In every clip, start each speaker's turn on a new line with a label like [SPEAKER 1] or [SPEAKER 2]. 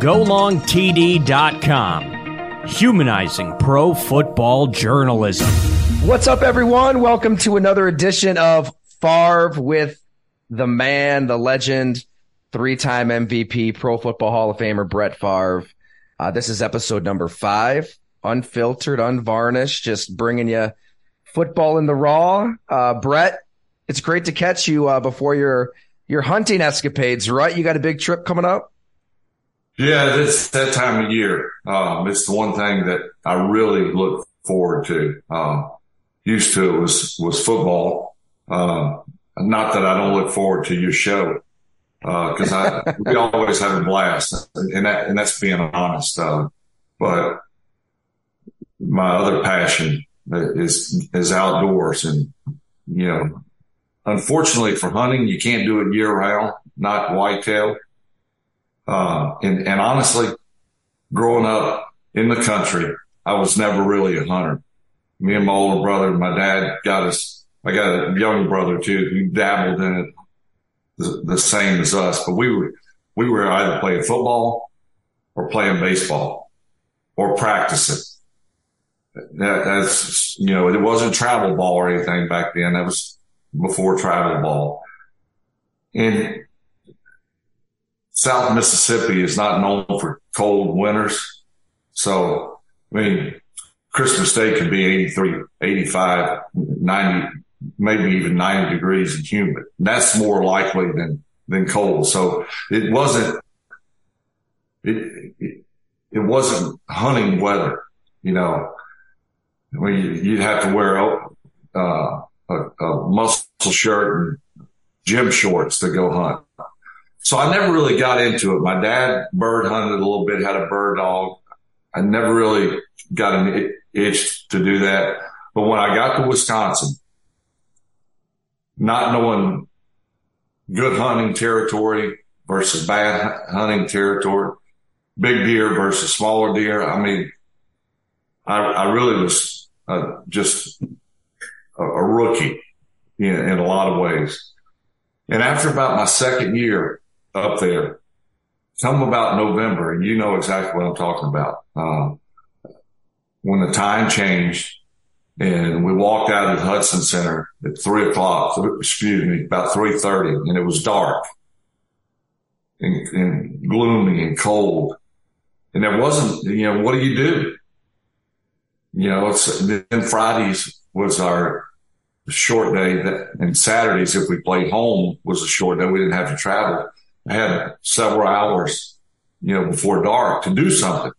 [SPEAKER 1] GoLongTD.com, humanizing pro football journalism.
[SPEAKER 2] What's up, everyone? Welcome to another edition of Favre with the man, the legend, three time MVP, Pro Football Hall of Famer, Brett Favre. Uh, this is episode number five, unfiltered, unvarnished, just bringing you football in the raw. Uh, Brett, it's great to catch you uh, before your your hunting escapades, right? You got a big trip coming up?
[SPEAKER 3] Yeah, it's that time of year. Um, it's the one thing that I really look forward to. Um, used to it was, was football. Um, not that I don't look forward to your show, uh, cause I, we always have a blast and that, and that's being honest. Uh, but my other passion is, is outdoors and, you know, unfortunately for hunting, you can't do it year round, not whitetail. Uh, and, and honestly, growing up in the country, I was never really a hunter. Me and my older brother, my dad got us, I got a younger brother too, who dabbled in it the, the same as us, but we were, we were either playing football or playing baseball or practicing. That, that's, you know, it wasn't travel ball or anything back then. That was before travel ball. And South Mississippi is not known for cold winters. So, I mean, Christmas Day could be 83, 85, 90, maybe even 90 degrees and humid. That's more likely than, than cold. So it wasn't, it, it, it wasn't hunting weather, you know, I mean, you'd have to wear, uh, a, a muscle shirt and gym shorts to go hunt. So I never really got into it. My dad bird hunted a little bit, had a bird dog. I never really got an itch to do that. But when I got to Wisconsin, not knowing good hunting territory versus bad hunting territory, big deer versus smaller deer. I mean, I, I really was uh, just a, a rookie in, in a lot of ways. And after about my second year, up there. Come about November, and you know exactly what I'm talking about. Um, when the time changed and we walked out of the Hutson Center at three o'clock, excuse me, about 3.30 and it was dark and, and gloomy and cold. And there wasn't, you know, what do you do? You know, it's, then Fridays was our short day that, and Saturdays, if we played home was a short day. We didn't have to travel. I had several hours, you know, before dark to do something.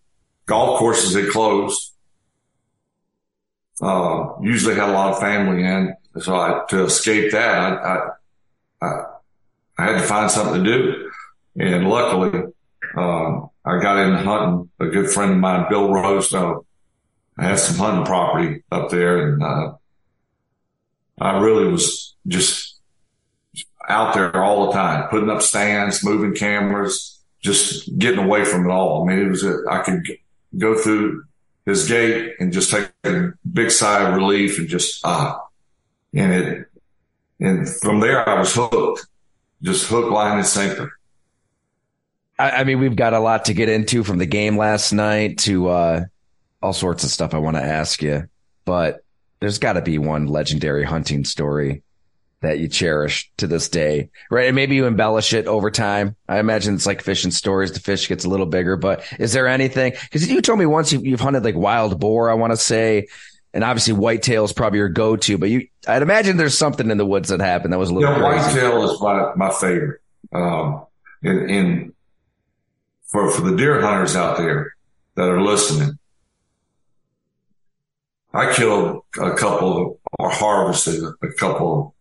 [SPEAKER 3] Golf courses had closed. Uh, usually had a lot of family in. So I, to escape that, I, I, I, I had to find something to do. And luckily, uh, I got into hunting. A good friend of mine, Bill Rosedoe, I had some hunting property up there and, uh, I really was just out there all the time, putting up stands, moving cameras, just getting away from it all. I mean, it was, a, I could go through his gate and just take a big sigh of relief and just, ah, and it, and from there I was hooked, just hook, line and sinker.
[SPEAKER 2] I, I mean, we've got a lot to get into from the game last night to, uh, all sorts of stuff I want to ask you, but there's got to be one legendary hunting story that you cherish to this day, right? And maybe you embellish it over time. I imagine it's like fishing stories. The fish gets a little bigger, but is there anything? Cause you told me once you, have hunted like wild boar, I want to say, and obviously whitetail is probably your go-to, but you, I'd imagine there's something in the woods that happened that was a little.
[SPEAKER 3] Yeah, whitetail is my, my favorite. Um, and, and for, for the deer hunters out there that are listening, I killed a couple or harvested a couple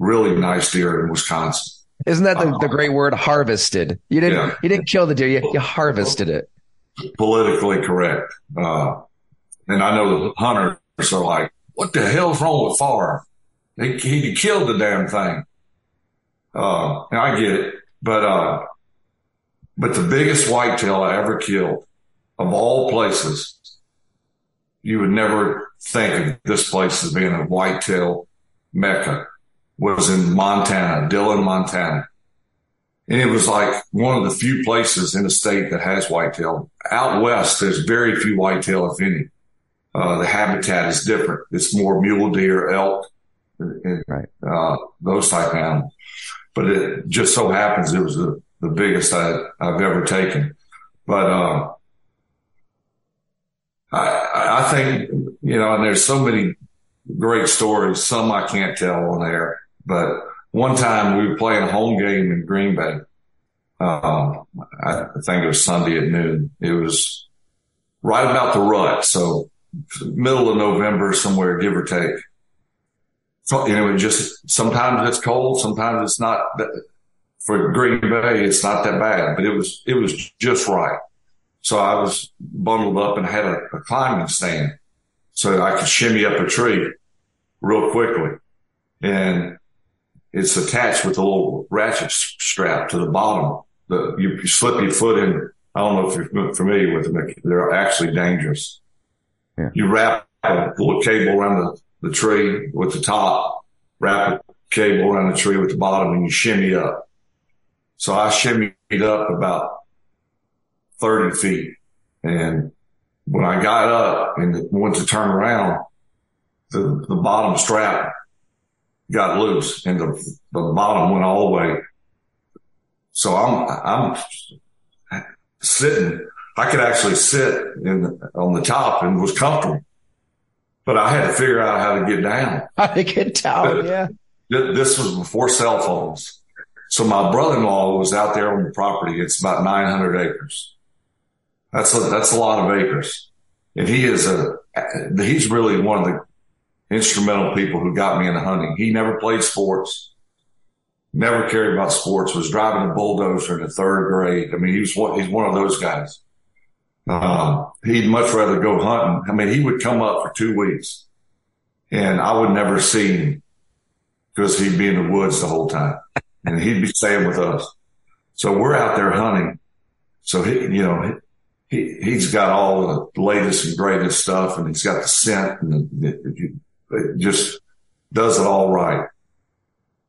[SPEAKER 3] really nice deer in Wisconsin.
[SPEAKER 2] Isn't that the, the great word harvested? You didn't yeah. you didn't kill the deer, you, you harvested it.
[SPEAKER 3] Politically correct. Uh, and I know the hunters are like, what the hell's wrong with Favre? He, he killed the damn thing. Uh, and I get it, but, uh, but the biggest whitetail I ever killed of all places, you would never think of this place as being a whitetail mecca was in Montana, Dillon, Montana. and it was like one of the few places in the state that has whitetail. Out west, there's very few whitetail, if any. Uh, the habitat is different. It's more mule deer, elk, and, right. uh, those type of animals. But it just so happens it was the, the biggest I, have ever taken. But, uh, I, I think, you know, and there's so many great stories. Some I can't tell on air, but one time we were playing a home game in Green Bay. Um, I think it was Sunday at noon. It was right about the rut. So middle of November, somewhere, give or take. So, you know, it just sometimes it's cold, sometimes it's not. For Green Bay, it's not that bad, but it was it was just right. So I was bundled up and had a, a climbing stand so I could shimmy up a tree real quickly. And it's attached with a little ratchet strap to the bottom. The, you, you slip your foot in. I don't know if you're familiar with them. They're actually dangerous. Yeah. You wrap a little cable around the, the tree with the top, wrap a cable around the tree with the bottom and you shimmy up. So I shimmied up about 30 feet. And when I got up and went to turn around, the, the bottom strap got loose and the, the bottom went all the way. So I'm, I'm sitting. I could actually sit in on the top and was comfortable, but I had to figure out how to get down.
[SPEAKER 2] How to get down? yeah.
[SPEAKER 3] This was before cell phones. So my brother-in-law was out there on the property. It's about 900 acres. That's a, that's a lot of acres. And he is a, he's really one of the instrumental people who got me into hunting. He never played sports, never cared about sports, was driving a bulldozer in the third grade. I mean, he was one, he's one of those guys. Um, he'd much rather go hunting. I mean, he would come up for two weeks and I would never see him because he'd be in the woods the whole time and he'd be staying with us. So we're out there hunting. So he, you know, he, he's got all the latest and greatest stuff and he's got the scent and the, it just does it all right.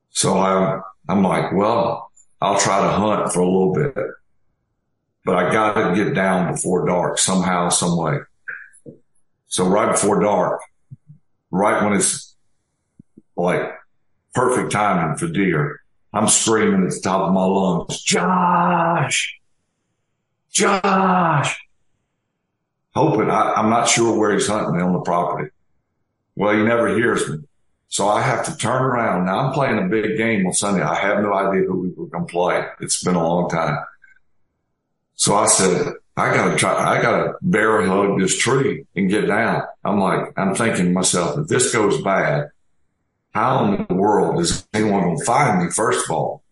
[SPEAKER 3] So I'm, I'm like, well, I'll try to hunt for a little bit, but I got to get down before dark somehow, some way. So right before dark, right when it's like perfect timing for deer, I'm screaming at the top of my lungs, Josh, Josh, hoping I, am not sure where he's hunting on the property. Well, he never hears me. So I have to turn around. Now I'm playing a big game on Sunday. I have no idea who we were going to play. It's been a long time. So I said, I gotta try, I gotta bear hug this tree and get down. I'm like, I'm thinking to myself, if this goes bad, how in the world is anyone going to find me? First of all,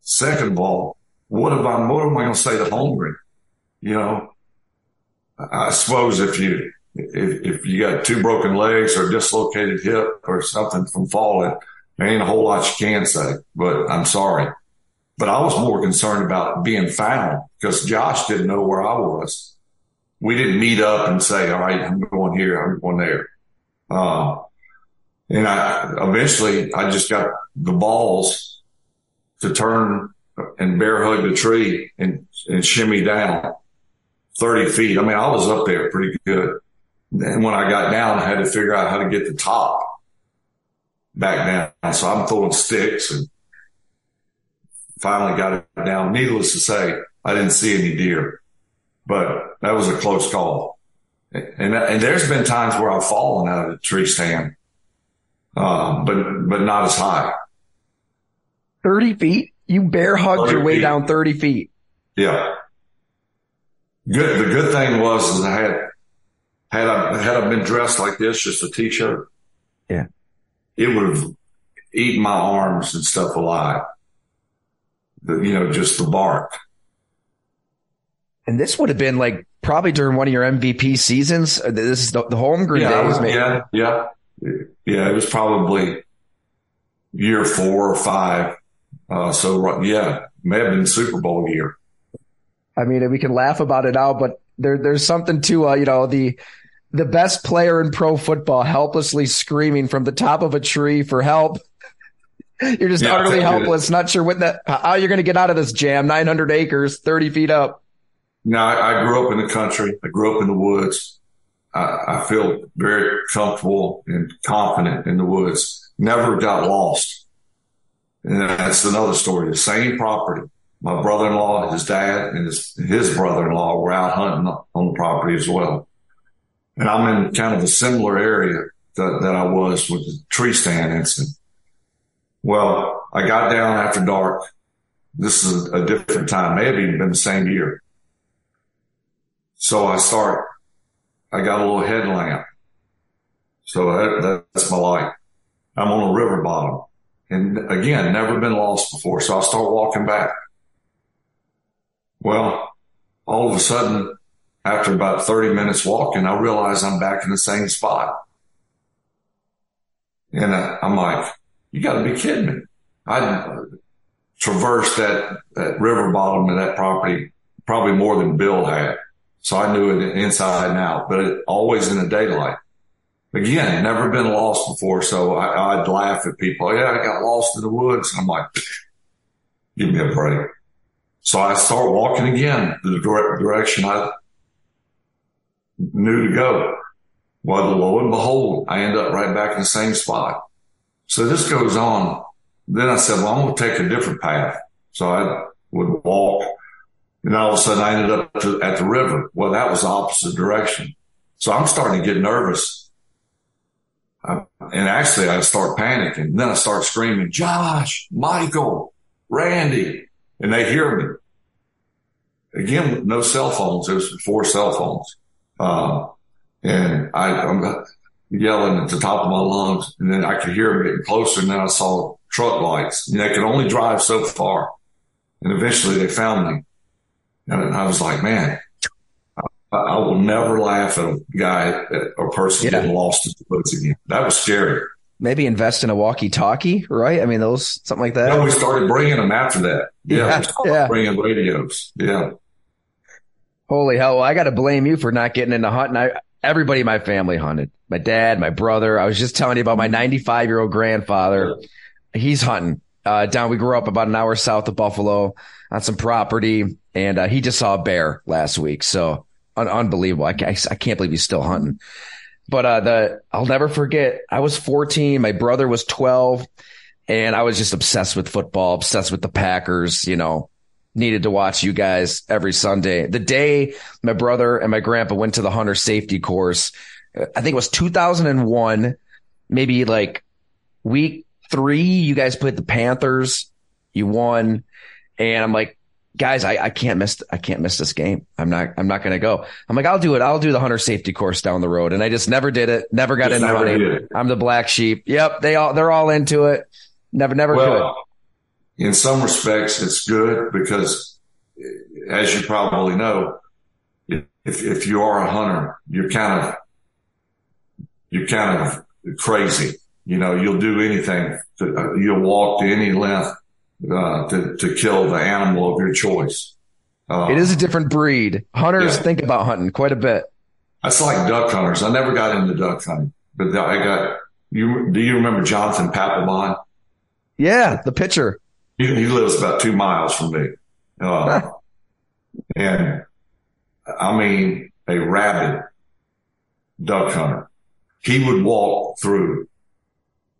[SPEAKER 3] second of all, what if I'm, what am I going to say to Holmgren? You know, I suppose if you, if, if you got two broken legs or dislocated hip or something from falling, there ain't a whole lot you can say, but I'm sorry. But I was more concerned about being found because Josh didn't know where I was. We didn't meet up and say, all right, I'm going here. I'm going there. Uh, and I eventually I just got the balls to turn and bear hug the tree and, and shimmy down 30 feet. I mean, I was up there pretty good. And when I got down, I had to figure out how to get the top back down. So I'm throwing sticks and finally got it down. Needless to say, I didn't see any deer, but that was a close call. And, and there's been times where I've fallen out of the tree stand, um, but, but not as high.
[SPEAKER 2] 30 feet? You bear hugged your way feet. down 30 feet.
[SPEAKER 3] Yeah. Good. The good thing was is I had had I had I been dressed like this, just a t-shirt,
[SPEAKER 2] yeah,
[SPEAKER 3] it would have eaten my arms and stuff alive. The, you know, just the bark.
[SPEAKER 2] And this would have been like probably during one of your MVP seasons. Uh, this is the, the Holmgren
[SPEAKER 3] yeah,
[SPEAKER 2] days,
[SPEAKER 3] maybe. Yeah, yeah, yeah. It was probably year four or five. Uh, so yeah, may have been Super Bowl year.
[SPEAKER 2] I mean, we can laugh about it now, but there, there's something to, uh, you know, the, the best player in pro football helplessly screaming from the top of a tree for help. You're just yeah, utterly helpless, not sure what that how you're going to get out of this jam. 900 acres, 30 feet up.
[SPEAKER 3] Now, I, I grew up in the country. I grew up in the woods. I, I feel very comfortable and confident in the woods. Never got lost. And that's another story. The same property. My brother-in-law, his dad, and his, his brother-in-law were out hunting on the property as well. And I'm in kind of a similar area that, that I was with the tree stand incident. Well, I got down after dark. This is a, different time. May have even been the same year. So I start, I got a little headlamp. So that, that's my light. I'm on a river bottom and again, never been lost before. So I start walking back. Well, all of a sudden, after about 30 minutes walking, I realize I'm back in the same spot. And uh, I'm like, you got to be kidding me. I traversed that, that river bottom of that property probably more than Bill had. So I knew it inside and out, but it, always in the daylight. Again, never been lost before. So I, would laugh at people. Yeah, I got lost in the woods. I'm like, give me a break. So I start walking again the direction I knew to go. Well, lo and behold, I end up right back in the same spot. So this goes on. Then I said, well, I'm going to take a different path. So I would walk and all of a sudden I ended up to, at the river. Well, that was the opposite direction. So I'm starting to get nervous. I, and actually I start panicking. Then I start screaming, Josh, Michael, Randy, and they hear me. Again, no cell phones. It was cell phones. Uh, and I, I'm yelling at the top of my lungs and then I could hear them getting closer. And then I saw truck lights and they could only drive so far. And eventually they found me. And I was like, man, I, I will never laugh at a guy or person yeah. getting lost in the woods again. That was scary.
[SPEAKER 2] Maybe invest in a walkie-talkie, right? I mean, those something like that.
[SPEAKER 3] Yeah, we started bringing them after that. Yeah, yeah, yeah. bringing radios. Yeah.
[SPEAKER 2] Holy hell! Well, I got to blame you for not getting into hunting. I everybody in my family hunted. My dad, my brother. I was just telling you about my 95 year old grandfather. He's hunting uh, down. We grew up about an hour south of Buffalo on some property, and uh, he just saw a bear last week. So un- unbelievable. I, I, I, can't believe he's still hunting. But uh, the I'll never forget. I was 14. My brother was 12, and I was just obsessed with football, obsessed with the Packers. You know, needed to watch you guys every Sunday. The day my brother and my grandpa went to the hunter safety course, I think it was 2001, maybe like week three, you guys played the Panthers, you won. And I'm like, guys, I, I can't miss, I can't miss this game. I'm not, I'm not going to go. I'm like, I'll do it. I'll do the hunter safety course down the road. And I just never did it. Never got into running. I'm the black sheep. Yep. They all, they're all into it. Never, never well,
[SPEAKER 3] could. In some respects, it's good because as you probably know, if, if you are a hunter, you're kind of, you're kind of crazy. You know, you'll do anything. To, you'll walk to any length uh, to to kill the animal of your choice.
[SPEAKER 2] Uh, it is a different breed. Hunters yeah. think about hunting quite a bit.
[SPEAKER 3] That's like duck hunters. I never got into duck hunting, but I got you. Do you remember Jonathan Papelbon?
[SPEAKER 2] Yeah, the pitcher.
[SPEAKER 3] He, he lives about two miles from me, uh, and I mean a rabid duck hunter he would walk through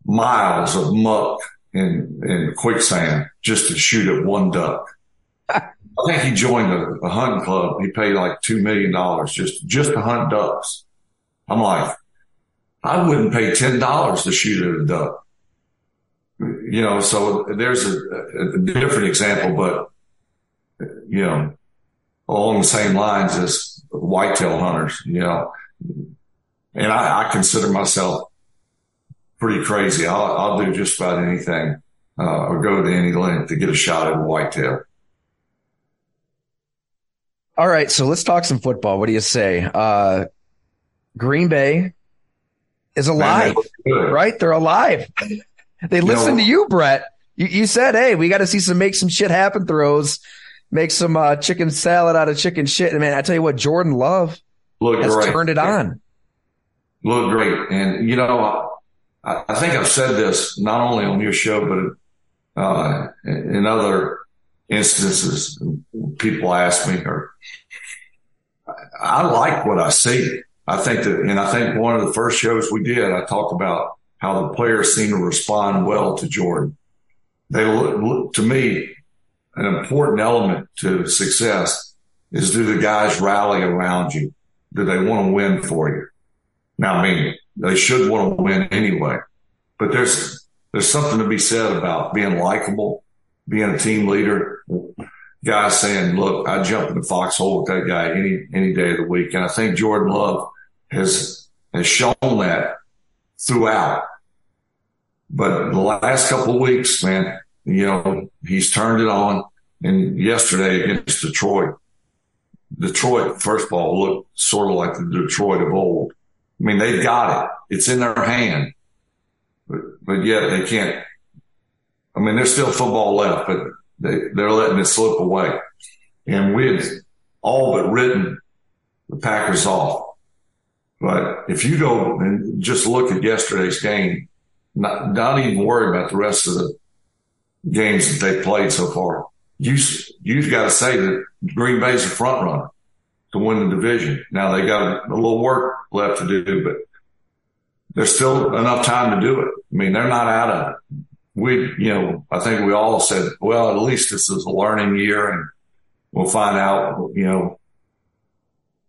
[SPEAKER 3] miles of muck and, and quicksand just to shoot at one duck. I think he joined a, a hunting club. He paid like two million dollars just just to hunt ducks. I'm like, I wouldn't pay ten dollars to shoot at a duck. You know, so there's a, a different example, but you know, along the same lines as whitetail hunters. You know, and I, I consider myself pretty crazy. I'll, I'll do just about anything uh, or go to any length to get a shot at a whitetail.
[SPEAKER 2] All right, so let's talk some football. What do you say? Uh, Green Bay is alive, Man, right? They're alive. they listen to you, Brett. You, you said, "Hey, we got to see some make some shit happen throws, make some uh, chicken salad out of chicken shit." And man, I tell you what, Jordan Love Look, has right. turned it on
[SPEAKER 3] look great. And, you know, I, I, think I've said this not only on your show, but Uh, in other instances, people ask me, or I like what I see. I think that, and I think one of the first shows we did, I talked about how the players seem to respond well to Jordan. They look, to me, an important element to success is do the guys rally around you? Do they want to win for you? Now, I mean, they should want to win anyway, but there's, there's something to be said about being likable, being a team leader, guys saying, look, I jump in the foxhole with that guy any, any day of the week. And I think Jordan Love has, has shown that throughout. But the last couple of weeks, man, you know, he's turned it on. And yesterday against Detroit, Detroit, first of all, looked sort of like the Detroit of old. I mean, they've got it. It's in their hand, but, but yet they can't. I mean, there's still football left, but they, they're letting it slip away. And we had all but written the Packers off. But if you go and just look at yesterday's game, not, not even worry about the rest of the games that they played so far. You, you've got to say that Green Bay's a front runner to win the division. Now they got a little work left to do, but there's still enough time to do it. I mean, they're not out of it. We, you know, I think we all said, well, at least this is a learning year and we'll find out, you know,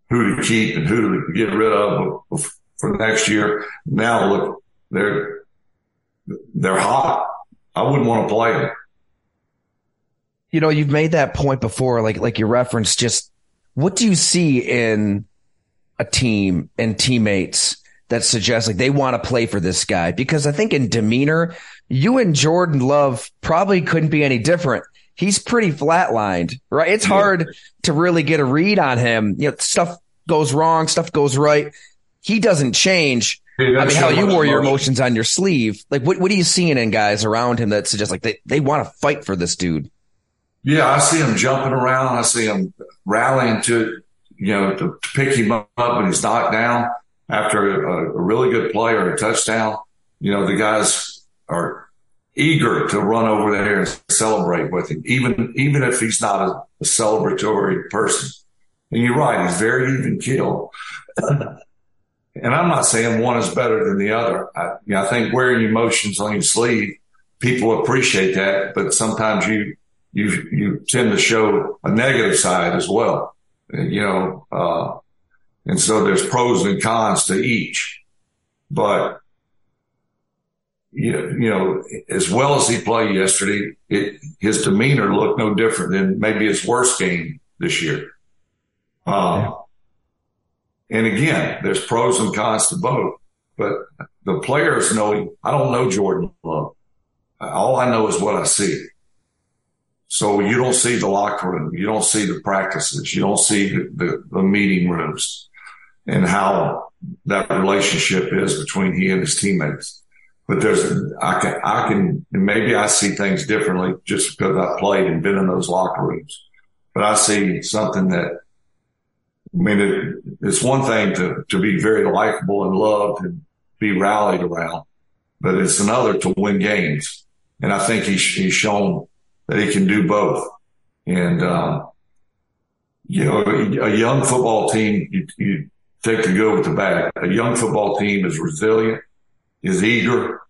[SPEAKER 3] who to keep and who to get rid of for next year. Now look, they're, they're hot. I wouldn't want to play them.
[SPEAKER 2] You know, you've made that point before, like, like you referenced just what do you see in a team and teammates that suggest like they want to play for this guy? Because I think in demeanor, you and Jordan Love probably couldn't be any different. He's pretty flatlined, right? It's hard to really get a read on him. You know, stuff goes wrong, stuff goes right. He doesn't change. Hey, I mean, how you wore your emotions on your sleeve. Like, what, what are you seeing in guys around him that suggest like they, they want to fight for this dude?
[SPEAKER 3] Yeah, I see him jumping around. I see him rallying to, you know, to, to pick him up when he's knocked down after a, a really good play or a touchdown. You know, the guys are eager to run over there and celebrate with him, even, even if he's not a, a celebratory person. And you're right. He's very even keel. and I'm not saying one is better than the other. I, you know, I think wearing emotions on your sleeve, people appreciate that, but sometimes you, you, you tend to show a negative side as well, you know, uh, and so there's pros and cons to each, but you, know, as well as he played yesterday, it, his demeanor looked no different than maybe his worst game this year. Um, and again, there's pros and cons to both, but the players know, I don't know Jordan Love. All I know is what I see. So you don't see the locker room. You don't see the practices. You don't see the, the, the meeting rooms and how that relationship is between he and his teammates. But there's, I can, I can, maybe I see things differently just because I played and been in those locker rooms. But I see something that, I mean, it, it's one thing to, to be very likable and loved and be rallied around, but it's another to win games. And I think he's, he's shown that he can do both. And, um, you know, a young football team, you, you take the good with the bad. A young football team is resilient, is eager,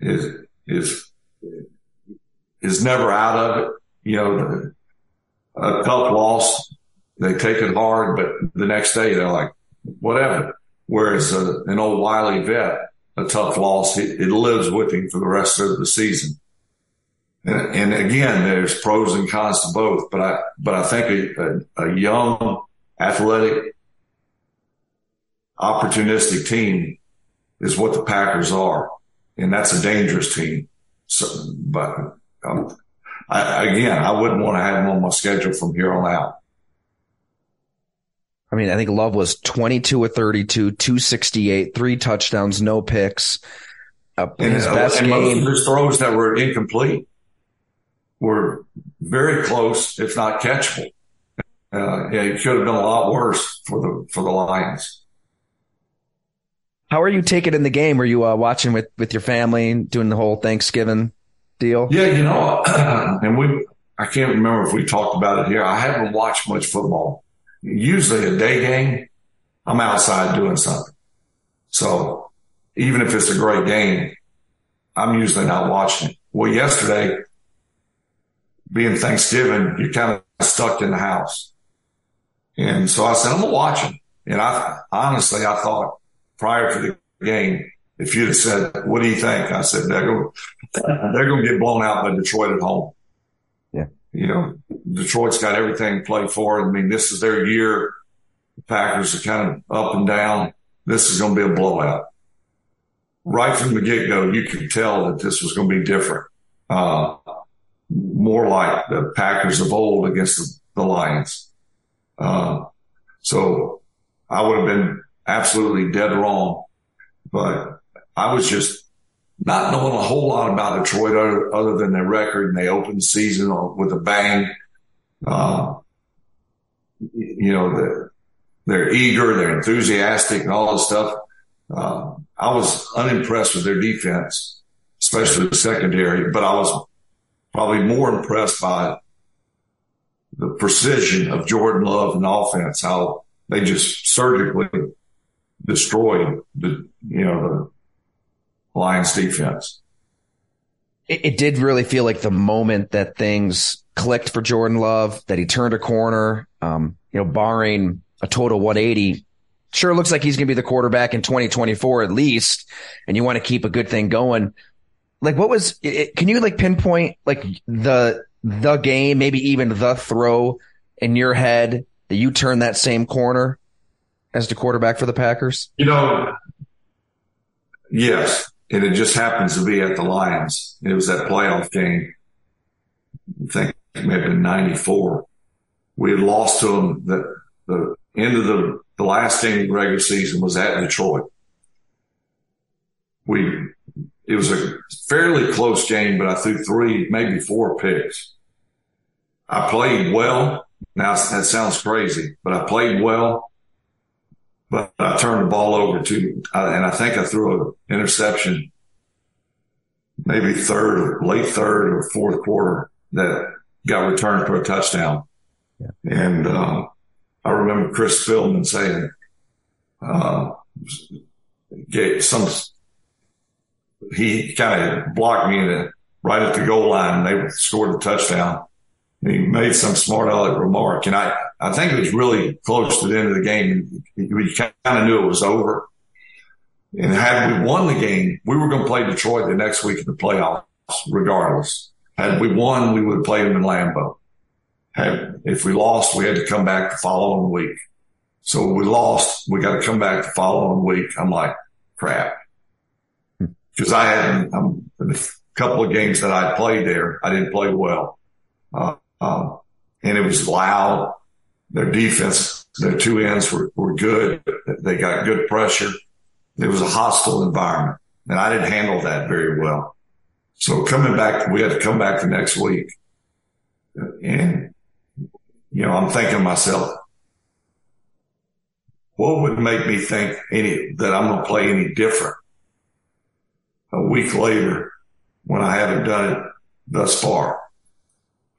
[SPEAKER 3] is, is, is never out of it. You know, a tough loss, they take it hard, but the next day they're like, whatever. Whereas uh, an old wily vet, a tough loss, it, it lives with him for the rest of the season. And, and, again, there's pros and cons to both, but I, but I think a, a, a young, athletic, opportunistic team is what the Packers are. And that's a dangerous team. So, but, um, I, again, I wouldn't want to have them on my schedule from here on out.
[SPEAKER 2] I mean, I think Love was 22 or 32, 268, three touchdowns, no picks.
[SPEAKER 3] Uh, his best and game. Most his throws that were incomplete were very close, if not catchable. Uh, yeah, it could have been a lot worse for the for the Lions.
[SPEAKER 2] How are you taking in the game? Were you uh, watching with with your family, doing the whole Thanksgiving deal?
[SPEAKER 3] Yeah, you know, and we, I can't remember if we talked about it here. I haven't watched much football. Usually a day game, I'm outside doing something. So even if it's a great game, I'm usually not watching it. Well, yesterday, being Thanksgiving, you're kind of stuck in the house. And so I said, I'm to watch them. And I honestly, I thought prior to the game, if you'd have said, what do you think? I said, they're going, they're going to get blown out by Detroit at home. You know, Detroit's got everything played for. I mean, this is their year. The Packers are kind of up and down. This is going to be a blowout. Right from the get go, you could tell that this was going to be different. Uh, more like the Packers of old against the, the Lions. Uh, so I would have been absolutely dead wrong, but I was just not knowing a whole lot about Detroit other, other than their record and they opened the season with a bang. Uh, you know, they're, they're, eager, they're enthusiastic and all this stuff. Uh, I was unimpressed with their defense, especially the secondary, but I was probably more impressed by the precision of Jordan Love and offense, how they just surgically destroyed the, you know, the Lions defense.
[SPEAKER 2] It, it did really feel like the moment that things clicked for Jordan Love, that he turned a corner, um, you know, barring a total 180. Sure looks like he's going to be the quarterback in 2024 at least, and you want to keep a good thing going like what was it, can you like pinpoint like the the game maybe even the throw in your head that you turned that same corner as the quarterback for the Packers?
[SPEAKER 3] You know, yes, and it just happens to be at the Lions. It was that playoff game. I think it may have been '94. We had lost to them. The the end of the the last game of the regular season was at Detroit. We it was a fairly close game, but I threw three, maybe four picks. I played well. Now that sounds crazy, but I played well. But I turned the ball over to, and I think I threw an interception, maybe third or late third or fourth quarter that got returned for a touchdown. Yeah. And uh, I remember Chris Spielman saying, uh, some he kind of blocked me in right at the goal line and they scored the touchdown. He made some smart aleck remark. And I, I think it was really close to the end of the game. We kind of knew it was over. And had we won the game, we were going to play Detroit the next week in the playoffs, regardless. Had we won, we would have played them in Lambeau. Had, if we lost, we had to come back the following week. So we lost. We got to come back the following week. I'm like, crap because I had um, a couple of games that I played there, I didn't play well. Uh, um, and it was loud. Their defense, their two ends were, were good. They got good pressure. It was a hostile environment and I didn't handle that very well. So coming back, we had to come back the next week and, you know, I'm thinking to myself, what would make me think any, that I'm going to play any different? a week later when I haven't done it thus far.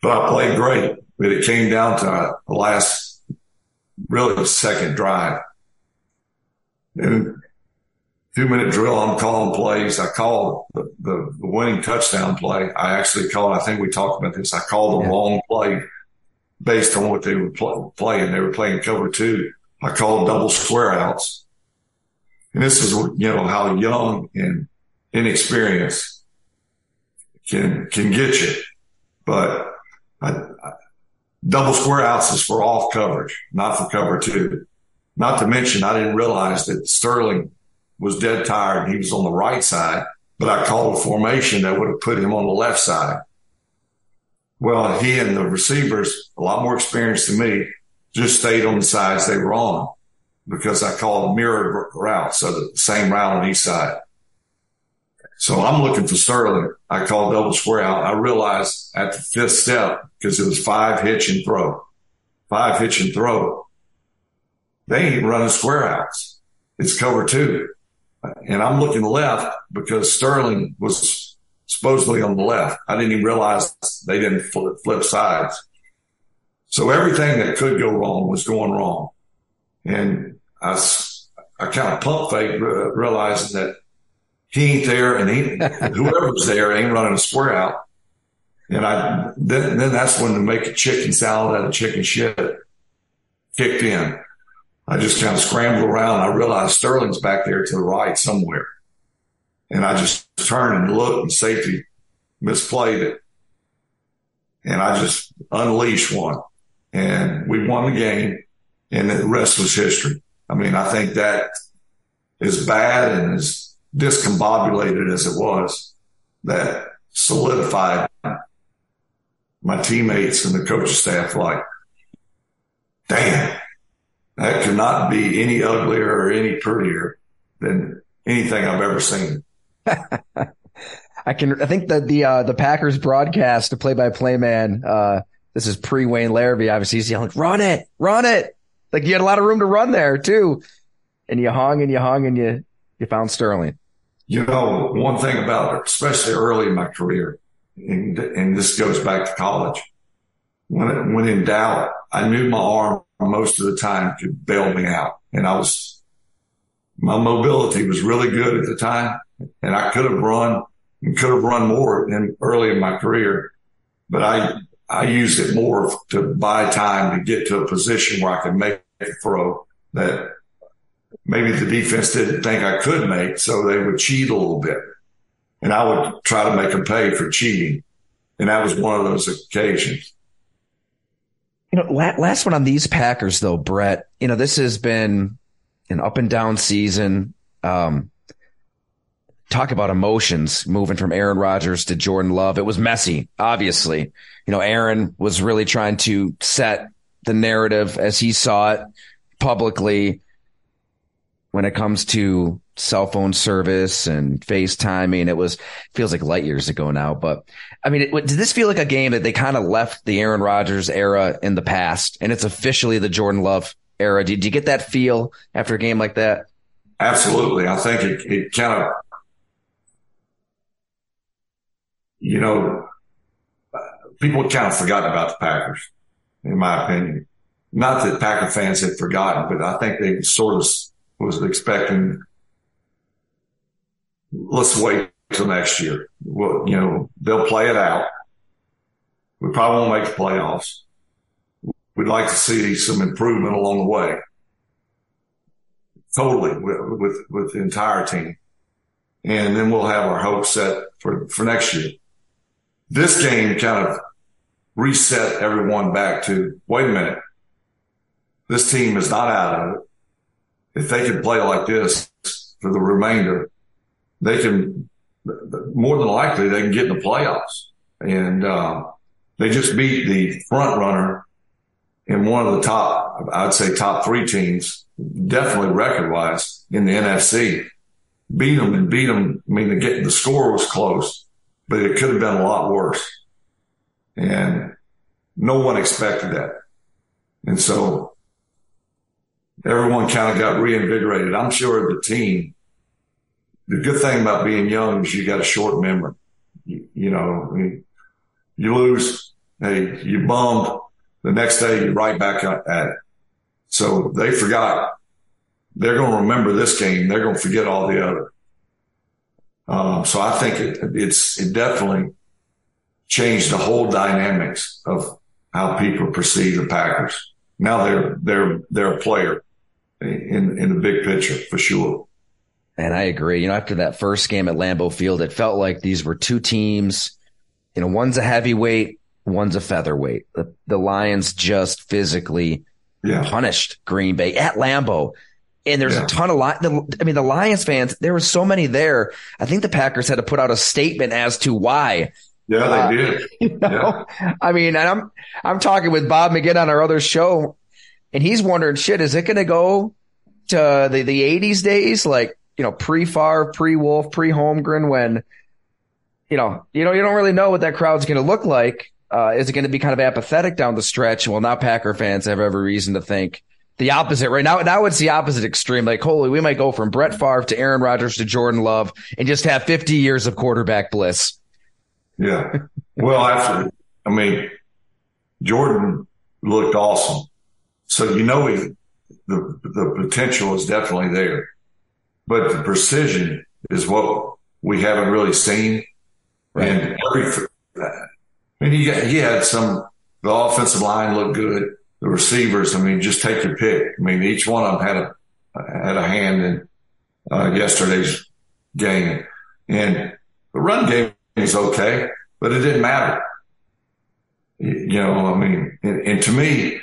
[SPEAKER 3] But I played great, but it came down to the last really second drive. And two minute drill, I'm calling plays. I called the, the, the, winning touchdown play. I actually called, I think we talked about this. I called the wrong play based on what they were play, playing. They were playing cover two. I called double square outs. And this is, you know, how young and inexperienced can can get you. But I, I, double square outs is for off coverage, not for cover two. Not to mention, I didn't realize that Sterling was dead tired. And he was on the right side, but I called a formation that would have put him on the left side. Well, he and the receivers, a lot more experienced than me, just stayed on the sides they were on because I called a mirror routes, so the same route on each side. So I'm looking for Sterling. I call double square out. I realized at the fifth step, because it was five hitch and throw, five hitch and throw. They ain't running square outs. It's cover two. And I'm looking left because Sterling was supposedly on the left. I didn't even realize they didn't flip, flip sides. So everything that could go wrong was going wrong. And I, I kind of pump fake realizing that he ain't there and he, whoever's there ain't running a square out. And I, then, then that's when to make a chicken salad out of chicken shit kicked in. I just kind of scrambled around. I realized Sterling's back there to the right somewhere. And I just turned and looked and safety misplayed it. And I just unleashed one and we won the game and the rest was history. I mean, I think that as bad and as discombobulated as it was, that solidified my teammates and the coaching staff like, damn, that could not be any uglier or any prettier than anything I've ever seen.
[SPEAKER 2] I can, I think that the, uh, the Packers broadcast, the play by play man, uh, this is pre Wayne Larrivee. Obviously he's yelling, run it, run it. Like you had a lot of room to run there too. And you hung and you hung and you, you found Sterling.
[SPEAKER 3] You know, one thing about it, especially early in my career, and, and this goes back to college. When, when in doubt, I knew my arm most of the time could bail me out. And I was, my mobility was really good at the time and I could have run and could have run more in early in my career, but I, I used it more to buy time to get to a position where I could make a throw that maybe the defense didn't think I could make. So they would cheat a little bit and I would try to make them pay for cheating. And that was one of those occasions.
[SPEAKER 2] You know, last one on these Packers though, Brett, you know, this has been an up and down season. Um, talk about emotions moving from Aaron Rodgers to Jordan Love. It was messy, obviously. You know, Aaron was really trying to set the narrative as he saw it publicly when it comes to cell phone service and FaceTiming. It was feels like light years ago now, but I mean, it, did this feel like a game that they kind of left the Aaron Rodgers era in the past, and it's officially the Jordan Love era? Did you get that feel after a game like that?
[SPEAKER 3] Absolutely. I think it, it kind of you know, people kind of forgotten about the Packers, in my opinion. Not that Packer fans had forgotten, but I think they sort of was expecting, let's wait till next year. Well, you know, they'll play it out. We probably won't make the playoffs. We'd like to see some improvement along the way. Totally with, with, with the entire team. And then we'll have our hopes set for, for next year this game kind of reset everyone back to wait a minute. This team is not out of it. If they can play like this for the remainder, they can more than likely they can get in the playoffs. And uh, they just beat the front runner in one of the top, I'd say top three teams, definitely record wise in the NFC. Beat them and beat them. I mean, the, the score was close but it could have been a lot worse. And no one expected that. And so everyone kind of got reinvigorated. I'm sure the team, the good thing about being young is you got a short memory. You, you know, I mean, you lose, hey, you bummed the next day, you're right back at it. So they forgot. They're going to remember this game. They're going to forget all the other. Um, so I think it, it's it definitely changed the whole dynamics of how people perceive the Packers. Now they're they're they're a player in in the big picture for sure.
[SPEAKER 2] And I agree. You know, after that first game at Lambeau Field, it felt like these were two teams. You know, one's a heavyweight, one's a featherweight. The, the Lions just physically yeah. punished Green Bay at Lambeau. And there's yeah. a ton of li- I mean, the Lions fans, there were so many there. I think the Packers had to put out a statement as to why.
[SPEAKER 3] Yeah, they uh, did. You know?
[SPEAKER 2] yeah. I mean, and I'm, I'm talking with Bob McGinn on our other show and he's wondering, shit, is it going to go to the, the eighties days? Like, you know, pre Favre, pre Wolf, pre Holmgren when, you know, you know, you don't really know what that crowd's going to look like. Uh, is it going to be kind of apathetic down the stretch? Well, now Packer fans have every reason to think the opposite right now. Now it's the opposite extreme. Like, holy, we might go from Brett Favre to Aaron Rodgers to Jordan Love and just have 50 years of quarterback bliss.
[SPEAKER 3] Yeah. Well, after, I mean, Jordan looked awesome. So you know he, the the potential is definitely there, but the precision is what we haven't really seen. Right. And every, I mean, he he had some. The offensive line looked good. The receivers, I mean, just take your pick. I mean, each one of them had a had a hand in uh, yesterday's game, and the run game is okay, but it didn't matter. You know, I mean, and, and to me,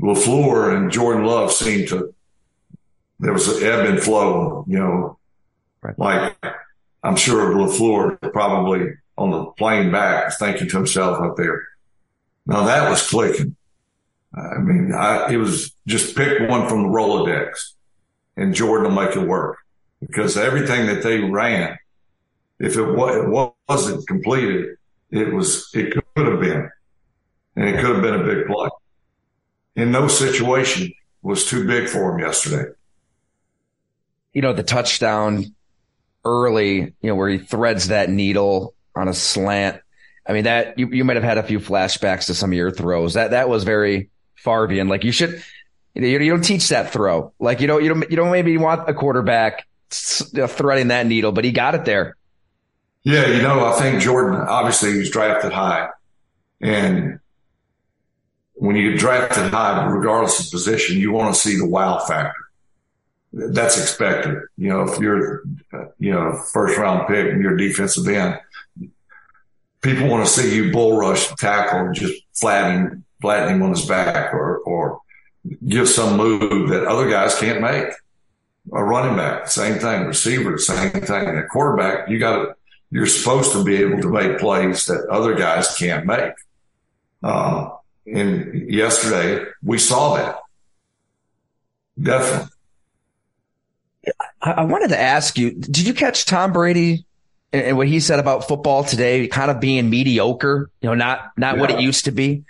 [SPEAKER 3] LaFleur and Jordan Love seemed to, there was an ebb and flow, you know, right. like I'm sure LaFleur probably on the plane back thinking to himself up there. Now that was clicking. I mean, I, it was just pick one from the Rolodex and Jordan will make it work because everything that they ran, if it, it wasn't completed, it was, it could have been, and it could have been a big play in no situation was too big for him yesterday.
[SPEAKER 2] You know, the touchdown early, you know, where he threads that needle on a slant. I mean, that you, you might have had a few flashbacks to some of your throws. That, that was very Farvian. Like you should, you, you don't teach that throw. Like you don't, you don't, you don't maybe want a quarterback threading that needle, but he got it there.
[SPEAKER 3] Yeah. You know, I think Jordan, obviously was drafted high and when you get drafted high, regardless of position, you want to see the wow factor. That's expected. You know, if you're, you know, first round pick and you're defensive end, people want to see you bull rush tackle and just flatten, flatten him on his back or, or give some move that other guys can't make. A running back, same thing. Receiver, same thing. A quarterback, you got to, you're supposed to be able to make plays that other guys can't make. Uh, and yesterday we saw that. Definitely.
[SPEAKER 2] I wanted to ask you, did you catch Tom Brady and what he said about football today, kind of being mediocre, you know, not, not yeah. what it used to be?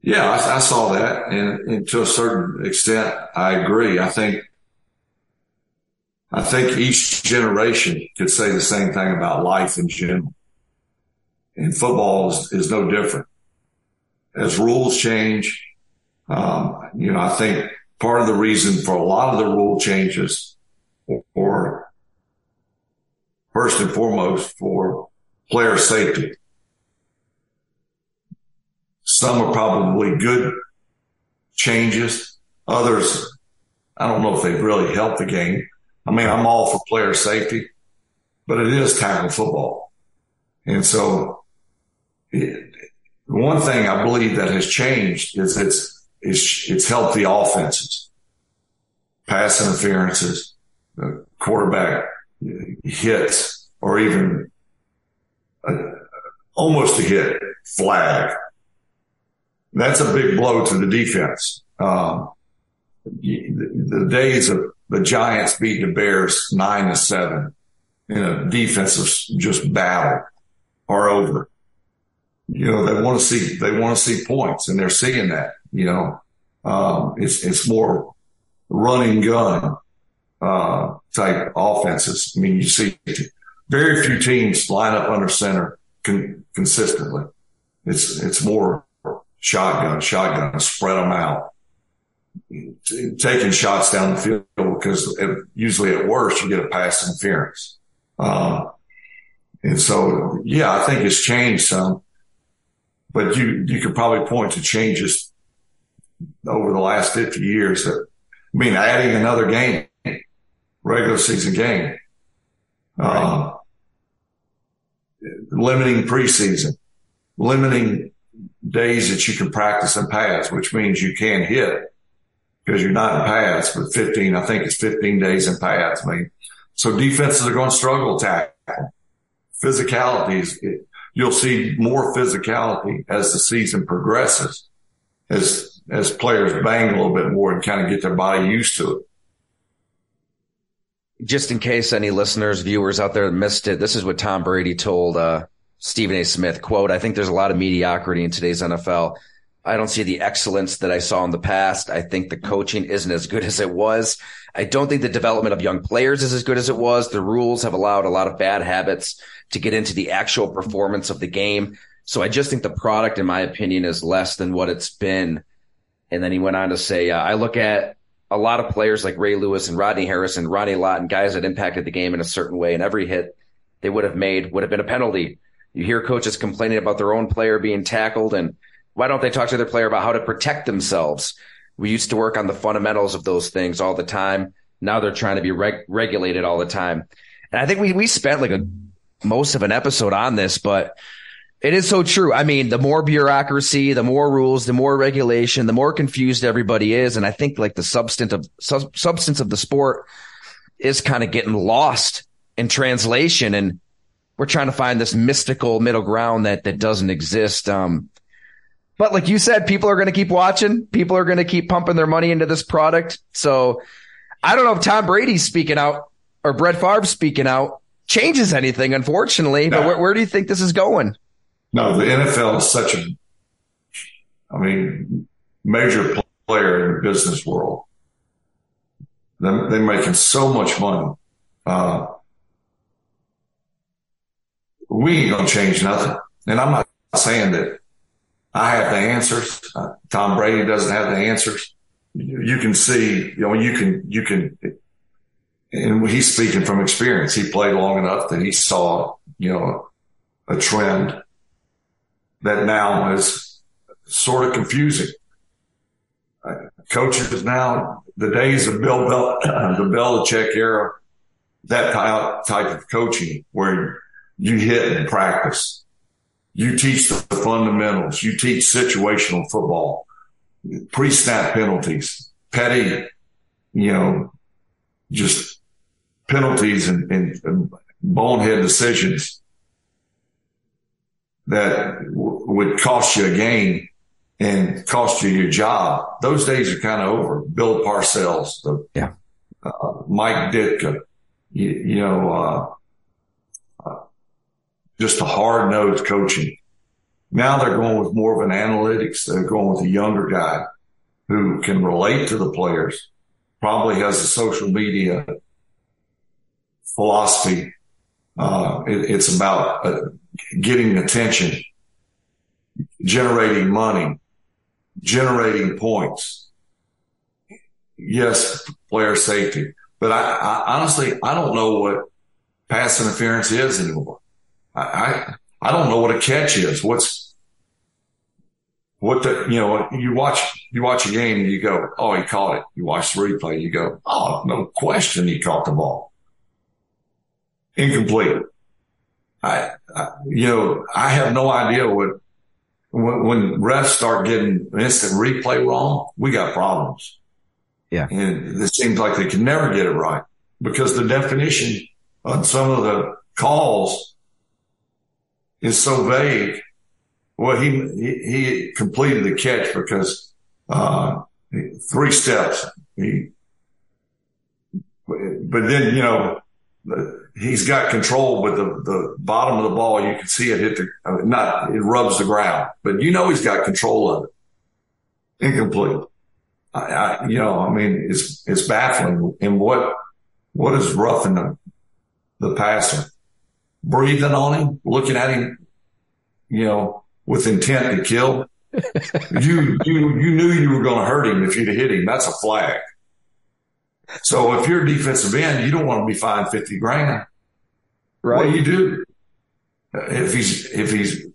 [SPEAKER 3] Yeah, I, I saw that. And, and, to a certain extent, I agree. I think, I think each generation could say the same thing about life in general. And football is, is no different as rules change. Um, you know, I think part of the reason for a lot of the rule changes or first and foremost for player safety. Some are probably good changes. Others, I don't know if they've really helped the game. I mean, I'm all for player safety, but it is tackle football. And so it, one thing I believe that has changed is it's, it's, it's helped the offenses, pass interferences, quarterback hits, or even a, almost a hit flag. That's a big blow to the defense. Um, the, the days of the Giants beat the Bears nine to seven in a defensive just battle are over you know, they want to see, they want to see points and they're seeing that, you know, um, it's, it's more running gun, uh, type offenses. I mean, you see very few teams line up under center con- consistently. It's, it's more shotgun, shotgun, spread them out, taking shots down the field because it, usually at worst you get a pass interference. Um, and so, yeah, I think it's changed some but you, you could probably point to changes over the last 50 years that, I mean, adding another game, regular season game, right. uh, limiting preseason, limiting days that you can practice and pass, which means you can hit because you're not in pads, but 15, I think it's 15 days in pads. I mean, so defenses are going to struggle tackle. Physicality is, you'll see more physicality as the season progresses, as as players bang a little bit more and kind of get their body used to it.
[SPEAKER 2] Just in case any listeners, viewers out there missed it, this is what Tom Brady told uh, Stephen A. Smith. "Quote: I think there's a lot of mediocrity in today's NFL." I don't see the excellence that I saw in the past. I think the coaching isn't as good as it was. I don't think the development of young players is as good as it was. The rules have allowed a lot of bad habits to get into the actual performance of the game. So I just think the product, in my opinion, is less than what it's been. And then he went on to say, uh, I look at a lot of players like Ray Lewis and Rodney Harrison, Ronnie Lott, and guys that impacted the game in a certain way, and every hit they would have made would have been a penalty. You hear coaches complaining about their own player being tackled, and why don't they talk to their player about how to protect themselves? We used to work on the fundamentals of those things all the time. Now they're trying to be reg- regulated all the time. And I think we, we spent like a, most of an episode on this, but it is so true. I mean, the more bureaucracy, the more rules, the more regulation, the more confused everybody is. And I think like the substance of sub- substance of the sport is kind of getting lost in translation. And we're trying to find this mystical middle ground that, that doesn't exist. Um, but like you said, people are going to keep watching. People are going to keep pumping their money into this product. So I don't know if Tom Brady's speaking out or Brett Favre speaking out changes anything, unfortunately. No. But where, where do you think this is going?
[SPEAKER 3] No, the NFL is such a, I mean, major player in the business world. They're, they're making so much money. Uh, we ain't gonna change nothing. And I'm not saying that I have the answers. Uh, Tom Brady doesn't have the answers. You can see, you know, you can, you can, and he's speaking from experience. He played long enough that he saw, you know, a trend that now is sort of confusing. Uh, coaches now, the days of Bill Bel- the Belichick era, that type of coaching where you hit in practice. You teach the fundamentals. You teach situational football, pre-snap penalties, petty, you know, just penalties and, and, and bonehead decisions that w- would cost you a game and cost you your job. Those days are kind of over. Bill Parcells, the
[SPEAKER 2] yeah.
[SPEAKER 3] Uh, Mike Ditka, you, you know, uh, uh, just a hard nosed coaching. Now they're going with more of an analytics. They're going with a younger guy who can relate to the players, probably has a social media philosophy. Uh, it, it's about uh, getting attention, generating money, generating points. Yes, player safety, but I, I honestly, I don't know what pass interference is anymore. I, I, I don't know what a catch is. What's, what the, you know, you watch, you watch a game and you go, Oh, he caught it. You watch the replay. You go, Oh, no question. He caught the ball. Incomplete. I, I, you know, I have no idea what, when, when refs start getting instant replay wrong, we got problems.
[SPEAKER 2] Yeah.
[SPEAKER 3] And it seems like they can never get it right because the definition on some of the calls is so vague. Well, he, he, completed the catch because, uh, three steps. He, but then, you know, he's got control, but the, the bottom of the ball, you can see it hit the, not, it rubs the ground, but you know, he's got control of it. Incomplete. I, I, you know, I mean, it's, it's baffling. And what, what is roughing the, the passer? Breathing on him, looking at him, you know, with intent to kill. you, you, you knew you were going to hurt him if you'd hit him. That's a flag. So if you're a defensive end, you don't want to be fined 50 grand. Right. What do you do? If he's, if he's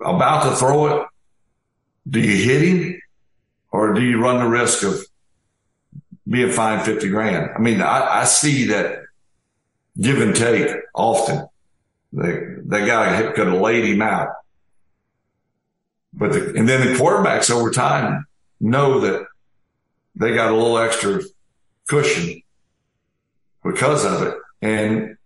[SPEAKER 3] about to throw it, do you hit him or do you run the risk of being fined 50 grand? I mean, I, I see that give and take often. They, that guy could have laid him out. But the, and then the quarterbacks over time know that they got a little extra cushion because of it. And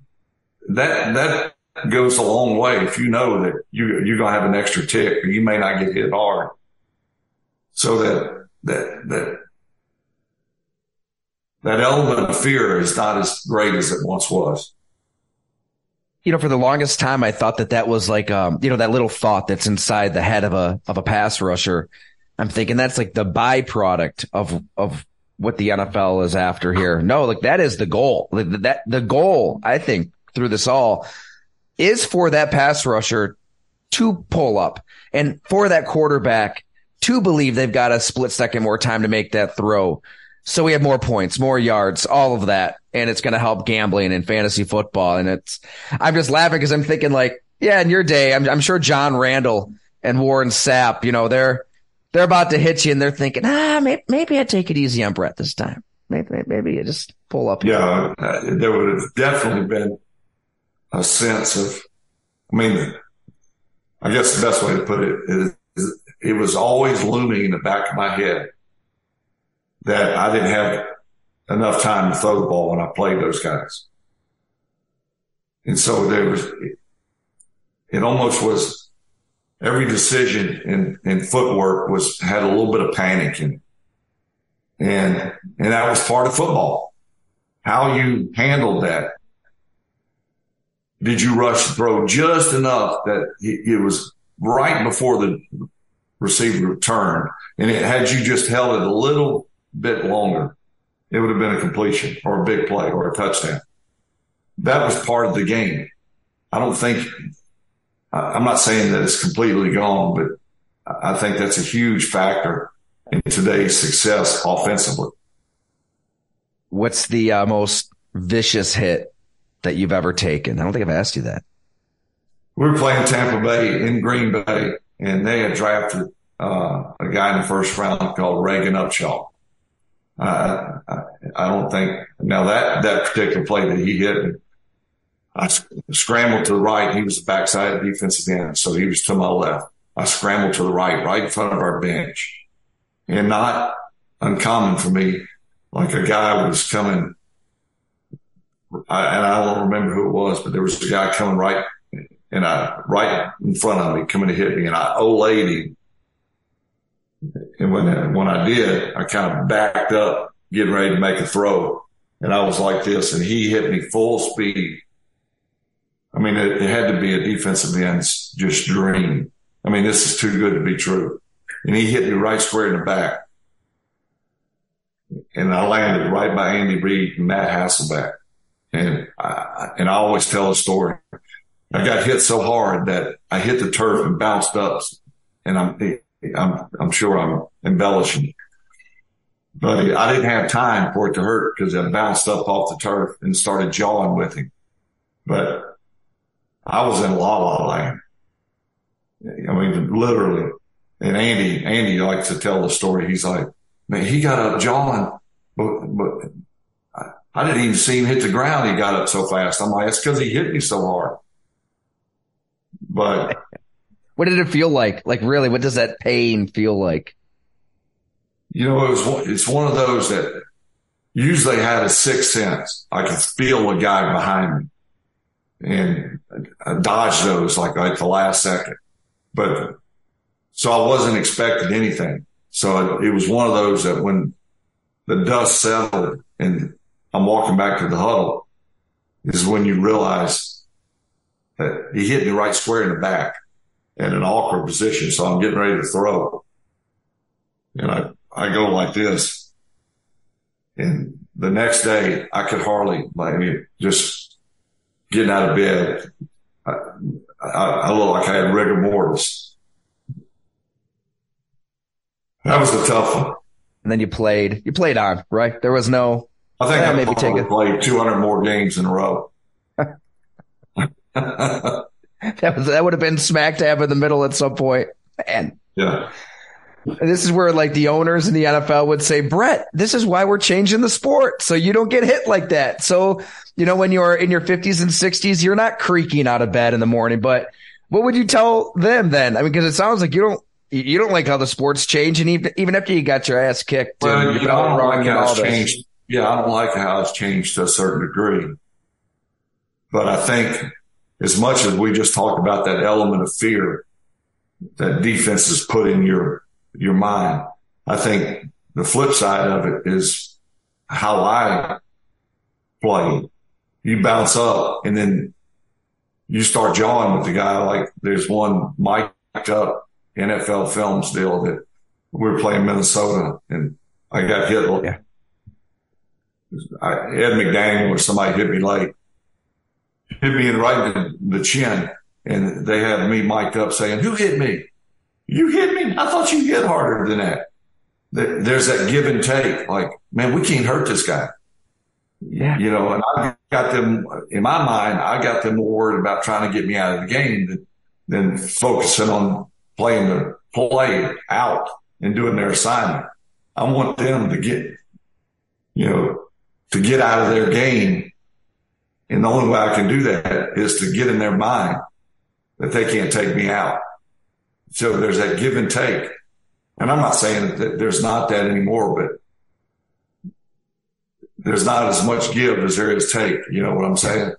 [SPEAKER 3] that, that goes a long way. If you know that you, you're going to have an extra tick, you may not get hit hard. So that, that, that, that element of fear is not as great as it once was.
[SPEAKER 2] You know, for the longest time, I thought that that was like, um, you know, that little thought that's inside the head of a, of a pass rusher. I'm thinking that's like the byproduct of, of what the NFL is after here. No, like that is the goal. Like that the goal, I think, through this all is for that pass rusher to pull up and for that quarterback to believe they've got a split second more time to make that throw. So we have more points, more yards, all of that. And it's going to help gambling and fantasy football. And it's, I'm just laughing because I'm thinking like, yeah, in your day, I'm, I'm sure John Randle and Warren Sapp, you know, they're, they're about to hit you and they're thinking, ah, maybe, maybe I'd take it easy on Brett this time. Maybe, maybe you just pull up.
[SPEAKER 3] Yeah, there would have definitely been a sense of, I mean, I guess the best way to put it is it was always looming in the back of my head that I didn't have enough time to throw the ball when I played those guys. And so there was, it almost was every decision in, in footwork was, had a little bit of panic in it. And, and that was part of football. How you handled that. Did you rush the throw just enough that it was right before the receiver turned? And it had you just held it a little bit longer, it would have been a completion or a big play or a touchdown. That was part of the game. I don't think, I'm not saying that it's completely gone, but I think that's a huge factor in today's success offensively.
[SPEAKER 2] What's the uh, most vicious hit that you've ever taken? I don't think I've asked you that.
[SPEAKER 3] We were playing Tampa Bay in Green Bay, and they had drafted uh, a guy in the first round called Regan Upshaw. Uh, I don't think now that that particular play that he hit, I scrambled to the right. He was the backside defensive end, so he was to my left. I scrambled to the right, right in front of our bench, and not uncommon for me. Like a guy was coming, I, and I don't remember who it was, but there was a guy coming right, and I right in front of me, coming to hit me, and I olayed him and when, when I did, I kind of backed up, getting ready to make a throw. And I was like this and he hit me full speed. I mean, it, it had to be a defensive end's just dream. I mean, this is too good to be true. And he hit me right square in the back. And I landed right by Andy Reid and Matt Hasselbeck. And I, and I always tell a story. I got hit so hard that I hit the turf and bounced up and I'm, I'm, I'm sure I'm embellishing, but I didn't have time for it to hurt because I bounced up off the turf and started jawing with him. But I was in la la land. I mean, literally. And Andy, Andy likes to tell the story. He's like, man, he got up jawing, but, but I, I didn't even see him hit the ground. He got up so fast. I'm like, it's because he hit me so hard. But
[SPEAKER 2] what did it feel like? Like really, what does that pain feel like?
[SPEAKER 3] You know, it was, it's one of those that usually had a sixth sense. I could feel a guy behind me and I dodged those like at the last second, but so I wasn't expecting anything. So it was one of those that when the dust settled and I'm walking back to the huddle is when you realize that he hit me right square in the back in an awkward position. So I'm getting ready to throw. And I, I go like this. And the next day I could hardly like just getting out of bed. I, I, I looked like I had rigor mortis. That was the tough one.
[SPEAKER 2] And then you played, you played on, right? There was no,
[SPEAKER 3] I think I maybe take it. played 200 more games in a row.
[SPEAKER 2] that was that would have been smack dab in the middle at some point. Man.
[SPEAKER 3] Yeah.
[SPEAKER 2] This is where like the owners in the NFL would say, Brett, this is why we're changing the sport. So you don't get hit like that. So, you know, when you're in your fifties and sixties, you're not creaking out of bed in the morning, but what would you tell them then? I mean, cause it sounds like you don't, you don't like how the sport's changed. And even, even after you got your ass kicked,
[SPEAKER 3] well, you know, I don't like how it's changed. Yeah. I don't like how it's changed to a certain degree, but I think as much as we just talked about that element of fear that defenses put in your, your mind, I think the flip side of it is how I play. You bounce up and then you start jawing with the guy. Like there's one mic'd up NFL films deal that we were playing Minnesota and I got hit. Yeah. I, Ed McDaniel or somebody hit me late, hit me in right in the, chin, and they had me mic'd up saying, "Who hit me? You hit me? I thought you hit harder than that." There's that give and take. Like, man, we can't hurt this guy.
[SPEAKER 2] Yeah.
[SPEAKER 3] You know, and I got them in my mind, I got them more worried about trying to get me out of the game than, than focusing on playing the play out and doing their assignment. I want them to get, you know, to get out of their game. And the only way I can do that is to get in their mind that they can't take me out. So there's that give and take. And I'm not saying that there's not that anymore, but there's not as much give as there is take. You know what I'm saying?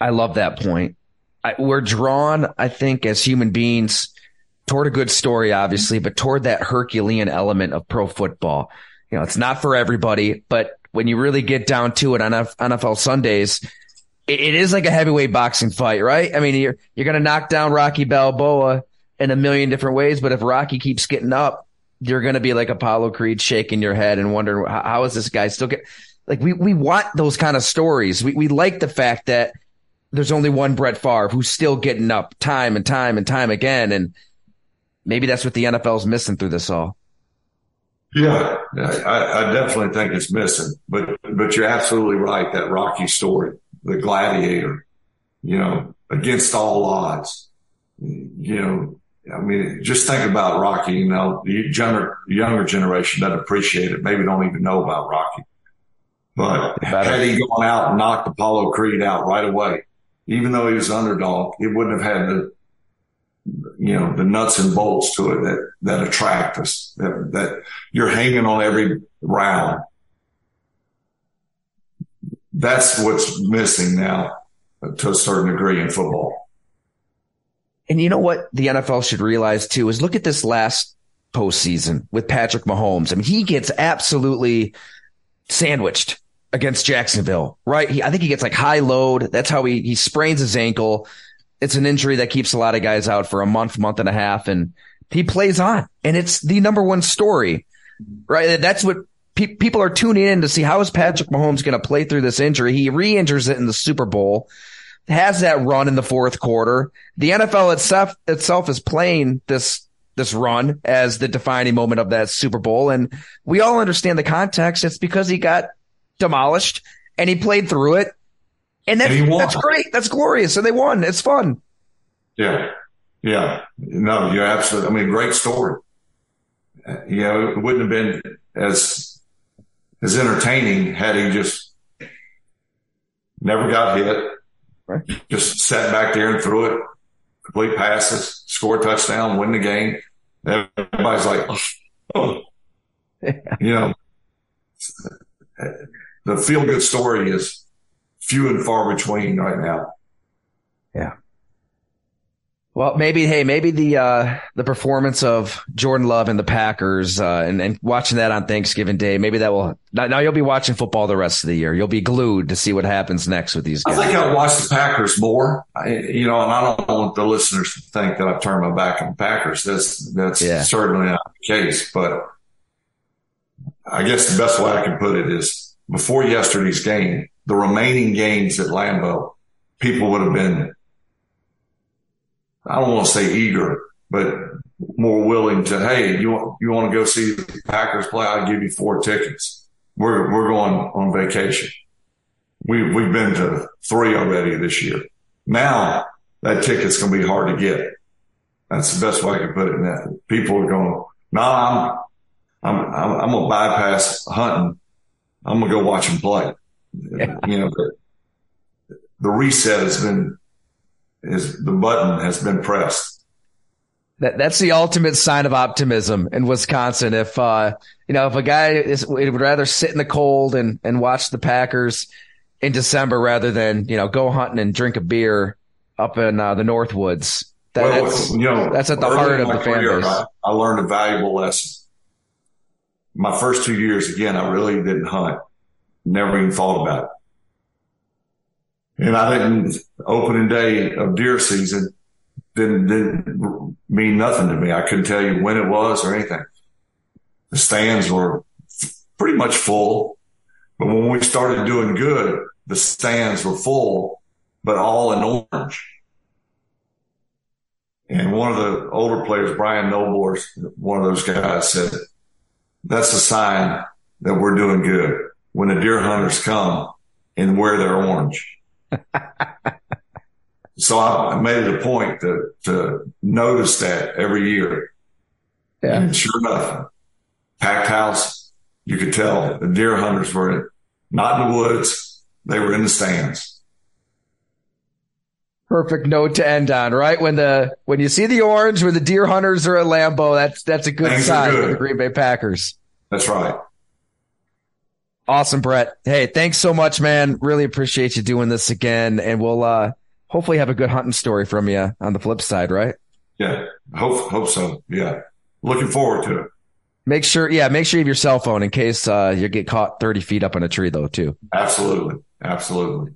[SPEAKER 2] I love that point. I, we're drawn, I think, as human beings toward a good story, obviously, but toward that Herculean element of pro football. You know, it's not for everybody, but when you really get down to it on NFL Sundays, it, it is like a heavyweight boxing fight, right? I mean, you're, you're to knock down Rocky Balboa in a million different ways, but if Rocky keeps getting up, you're to be like Apollo Creed shaking your head and wondering how, how is this guy still get like we, we want those kind of stories. We, we like the fact that there's only one Brett Favre who's still getting up time and time and time again. And maybe that's what the NFL's missing through this all.
[SPEAKER 3] Yeah, I, I definitely think it's missing, but, but you're absolutely right. That Rocky story, the gladiator, you know, against all odds, you know, I mean, just think about Rocky. You know, the younger younger generation doesn't appreciate it. Maybe don't even know about Rocky. But had he gone out and knocked Apollo Creed out right away, even though he was underdog, he wouldn't have had the you know the nuts and bolts to it that that attract us. That that you're hanging on every round. That's what's missing now to a certain degree in football.
[SPEAKER 2] And you know what the NFL should realize too is look at this last postseason with Patrick Mahomes. I mean, he gets absolutely sandwiched against Jacksonville, right? He, I think he gets like high load. That's how he, he sprains his ankle. It's an injury that keeps a lot of guys out for a month, month and a half, and he plays on. And it's the number one story, right? That's what pe- people are tuning in to see how is Patrick Mahomes going to play through this injury. He re-injures it in the Super Bowl has that run in the fourth quarter. The NFL itself itself is playing this this run as the defining moment of that Super Bowl, and we all understand the context. It's because he got demolished and he played through it, and that's, and that's great. That's glorious, and they won. It's fun.
[SPEAKER 3] Yeah, yeah. No, you're absolutely. I mean, great story. Uh, you know, it wouldn't have been as as entertaining had he just never got hit Right. Just sat back there and threw it, complete passes, score a touchdown, win the game. Everybody's like, oh, you know, uh, the feel good story is few and far between right now.
[SPEAKER 2] Yeah. Well, maybe, hey, maybe the, uh, the performance of Jordan Love and the Packers, uh, and, and watching that on Thanksgiving Day, maybe that will, now you'll be watching football the rest of the year. You'll be glued to see what happens next with these guys.
[SPEAKER 3] I think I'll watch the Packers more, I, you know, and I don't want the listeners to think that I've turned my back on the Packers. That's, that's yeah. certainly not the case, but I guess the best way I can put it is before yesterday's game, the remaining games at Lambeau, people would have been I don't want to say eager, but more willing to, hey, you want, you want to go see the Packers play? I'll give you four tickets. We're, we're going on vacation. We, we've been to three already this year. Now that ticket's going to be hard to get. That's the best way I can put it. Now people are going, no, I'm, I'm, I'm, I'm going to bypass hunting. I'm going to go watch them play. Yeah. You know, the reset has been is the button has been pressed.
[SPEAKER 2] That, that's the ultimate sign of optimism in Wisconsin. If, uh, you know, if a guy is, would rather sit in the cold and, and watch the Packers in December rather than, you know, go hunting and drink a beer up in uh, the Northwoods. That, well, that's, you know, that's at the heart of the fan base. I,
[SPEAKER 3] I learned a valuable lesson. My first two years, again, I really didn't hunt. Never even thought about it. And I didn't, opening day of deer season didn't, didn't mean nothing to me. I couldn't tell you when it was or anything. The stands were pretty much full. But when we started doing good, the stands were full, but all in orange. And one of the older players, Brian Noble, one of those guys said, that's a sign that we're doing good when the deer hunters come and wear their orange. so I made it a point to, to notice that every year. Yeah. And sure enough, packed house, you could tell the deer hunters were not in the woods. They were in the stands.
[SPEAKER 2] Perfect note to end on, right? When the when you see the orange, when the deer hunters are at Lambeau, that's that's a good Things sign good. for the Green Bay Packers.
[SPEAKER 3] That's right.
[SPEAKER 2] Awesome, Brett. Hey, thanks so much, man. Really appreciate you doing this again, and we'll uh hopefully have a good hunting story from you on the flip side, right?
[SPEAKER 3] Yeah, hope hope so. Yeah, looking forward to it.
[SPEAKER 2] Make sure, yeah, make sure you have your cell phone in case uh, you get caught thirty feet up in a tree, though, too.
[SPEAKER 3] Absolutely, absolutely.